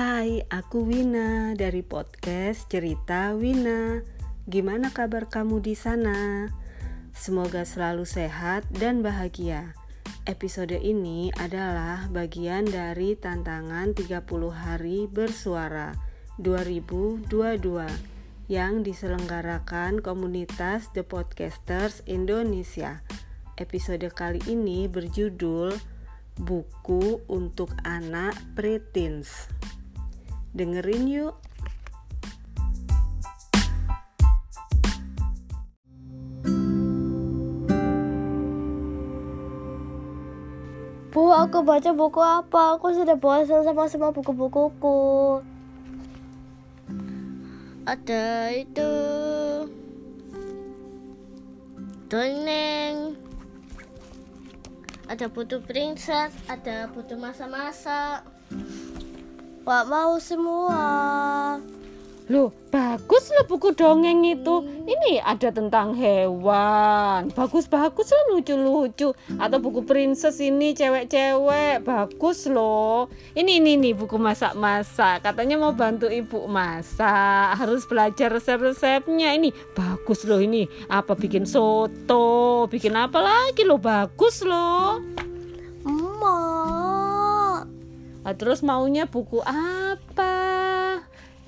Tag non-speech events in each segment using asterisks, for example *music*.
Hai, aku Wina dari podcast Cerita Wina. Gimana kabar kamu di sana? Semoga selalu sehat dan bahagia. Episode ini adalah bagian dari tantangan 30 hari bersuara 2022 yang diselenggarakan komunitas The Podcasters Indonesia. Episode kali ini berjudul Buku untuk Anak Preteens. Dengerin yuk. Bu, aku baca buku apa? Aku sudah bosan sama semua buku-bukuku. Ada itu dongeng. Ada butuh princess, ada butuh masa-masa. Wak mau semua. Loh, bagus loh buku dongeng itu. Ini ada tentang hewan. Bagus-bagus loh, lucu-lucu. Atau buku princess ini cewek-cewek. Bagus loh. Ini ini nih buku masak-masak. Katanya mau bantu ibu masak. Harus belajar resep-resepnya. Ini bagus loh ini. Apa bikin soto, bikin apa lagi loh. Bagus loh. Nah, terus maunya buku apa?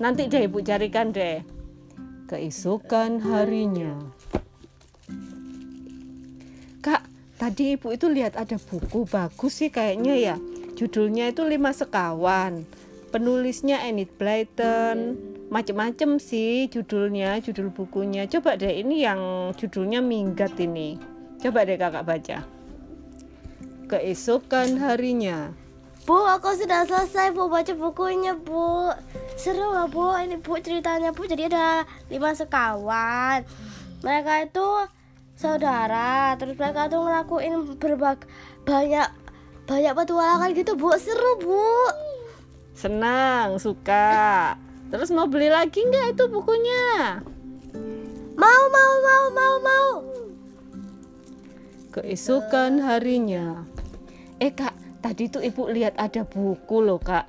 Nanti deh ibu carikan deh. Keesokan harinya. Kak, tadi ibu itu lihat ada buku bagus sih kayaknya ya. Judulnya itu Lima Sekawan. Penulisnya Enid Blyton. Macem-macem sih judulnya, judul bukunya. Coba deh ini yang judulnya Minggat ini. Coba deh kakak baca. Keesokan harinya. Bu, aku sudah selesai bu baca bukunya bu. Seru lah bu, ini bu ceritanya bu. Jadi ada lima sekawan. Mereka itu saudara. Terus mereka tuh ngelakuin berbagai banyak banyak petualangan gitu bu. Seru bu. Senang, suka. Terus mau beli lagi nggak itu bukunya? Mau mau mau mau mau. Keesokan harinya. Eh kak, tadi tuh ibu lihat ada buku loh kak.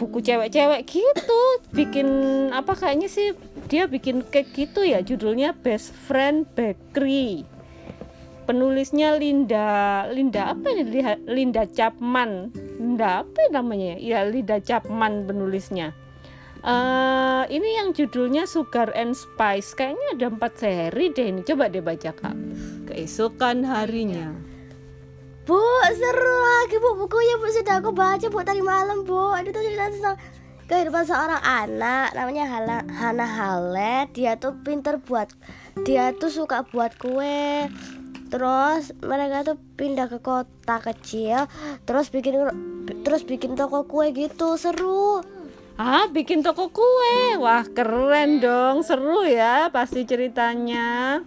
Buku cewek-cewek gitu. Bikin apa kayaknya sih dia bikin cake gitu ya. Judulnya Best Friend Bakery. Penulisnya Linda, Linda apa ini? Liha- Linda Chapman. Linda apa namanya? Ya Linda Chapman penulisnya. Eh, ini yang judulnya Sugar and Spice. Kayaknya ada empat seri deh ini. Coba deh baca kak. Keesokan harinya. Bu, seru lagi bu bukunya bu sudah aku baca bu tadi malam bu. Itu tuh cerita tentang kehidupan seorang anak namanya Hala, Hana Halet. Dia tuh pinter buat, dia tuh suka buat kue. Terus mereka tuh pindah ke kota kecil, terus bikin terus bikin toko kue gitu seru. Ah, bikin toko kue. Wah, keren dong. Seru ya pasti ceritanya.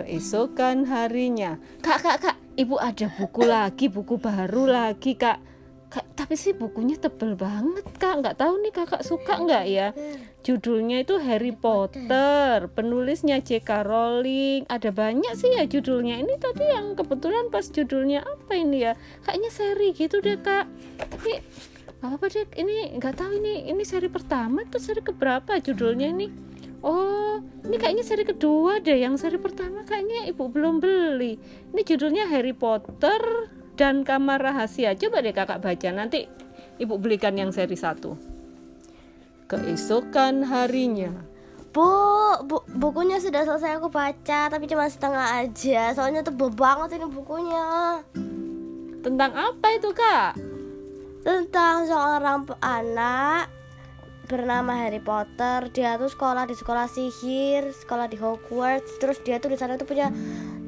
Keesokan harinya. Kak, kak, kak. Ibu ada buku lagi, buku baru lagi, kak. Kak, tapi sih bukunya tebel banget, kak. Nggak tahu nih kakak suka nggak ya? Judulnya itu Harry Potter. Penulisnya J.K. Rowling. Ada banyak sih ya judulnya. Ini tadi yang kebetulan pas judulnya apa ini ya? Kayaknya seri gitu deh, kak. Tapi apa apa deh ini nggak tahu ini ini seri pertama atau seri keberapa judulnya ini oh ini kayaknya seri kedua deh. Yang seri pertama kayaknya ibu belum beli. Ini judulnya Harry Potter dan Kamar Rahasia. Coba deh kakak baca. Nanti ibu belikan yang seri satu. Keesokan harinya. Bu, bu, bukunya sudah selesai aku baca, tapi cuma setengah aja. Soalnya tebel banget ini bukunya. tentang apa itu kak? Tentang seorang anak bernama Harry Potter. Dia tuh sekolah di sekolah sihir, sekolah di Hogwarts. Terus dia tuh di sana tuh punya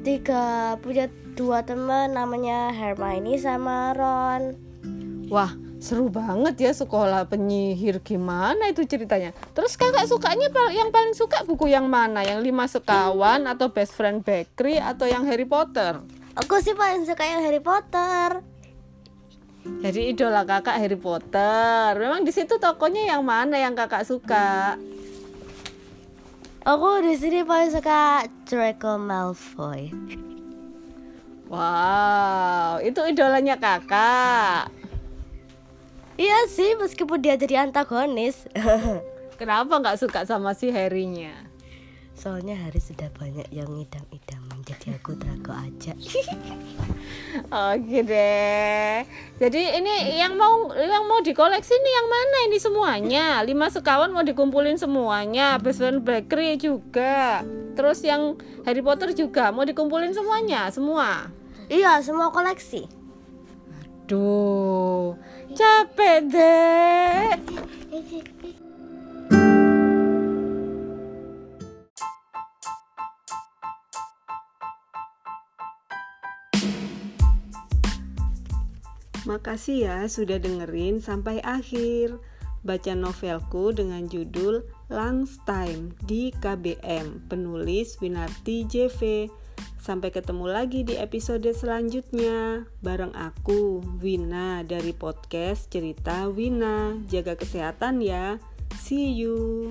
tiga, punya dua teman namanya Hermione sama Ron. Wah, seru banget ya sekolah penyihir gimana itu ceritanya. Terus kakak sukanya yang paling suka buku yang mana? Yang lima sekawan atau Best Friend Bakery atau yang Harry Potter? Aku sih paling suka yang Harry Potter. Jadi idola kakak Harry Potter. Memang di situ tokonya yang mana yang kakak suka? Aku di sini paling suka Draco Malfoy. Wow, itu idolanya kakak. Iya sih, meskipun dia jadi antagonis. *laughs* Kenapa nggak suka sama si Harry-nya? Soalnya Hari sudah banyak yang ngidam-idaman, jadi aku drago aja. *laughs* Oke deh. Jadi ini yang mau yang mau dikoleksi ini yang mana ini semuanya? Lima sekawan mau dikumpulin semuanya. Friend Bakery juga. Terus yang Harry Potter juga mau dikumpulin semuanya, semua. iya, semua koleksi. Duh, capek deh. *laughs* Makasih ya sudah dengerin sampai akhir. Baca novelku dengan judul Langstime di KBM, penulis Winarti JV. Sampai ketemu lagi di episode selanjutnya. Bareng aku, Wina dari podcast Cerita Wina. Jaga kesehatan ya. See you.